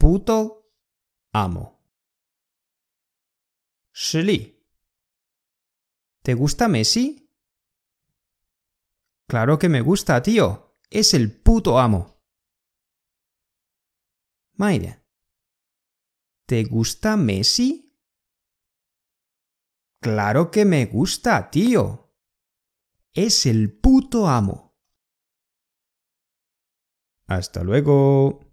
puto amo. Shili. ¿Te gusta Messi? Claro que me gusta, tío. Es el puto amo. Mayra. ¿Te gusta Messi? Claro que me gusta, tío. Es el puto amo. Hasta luego.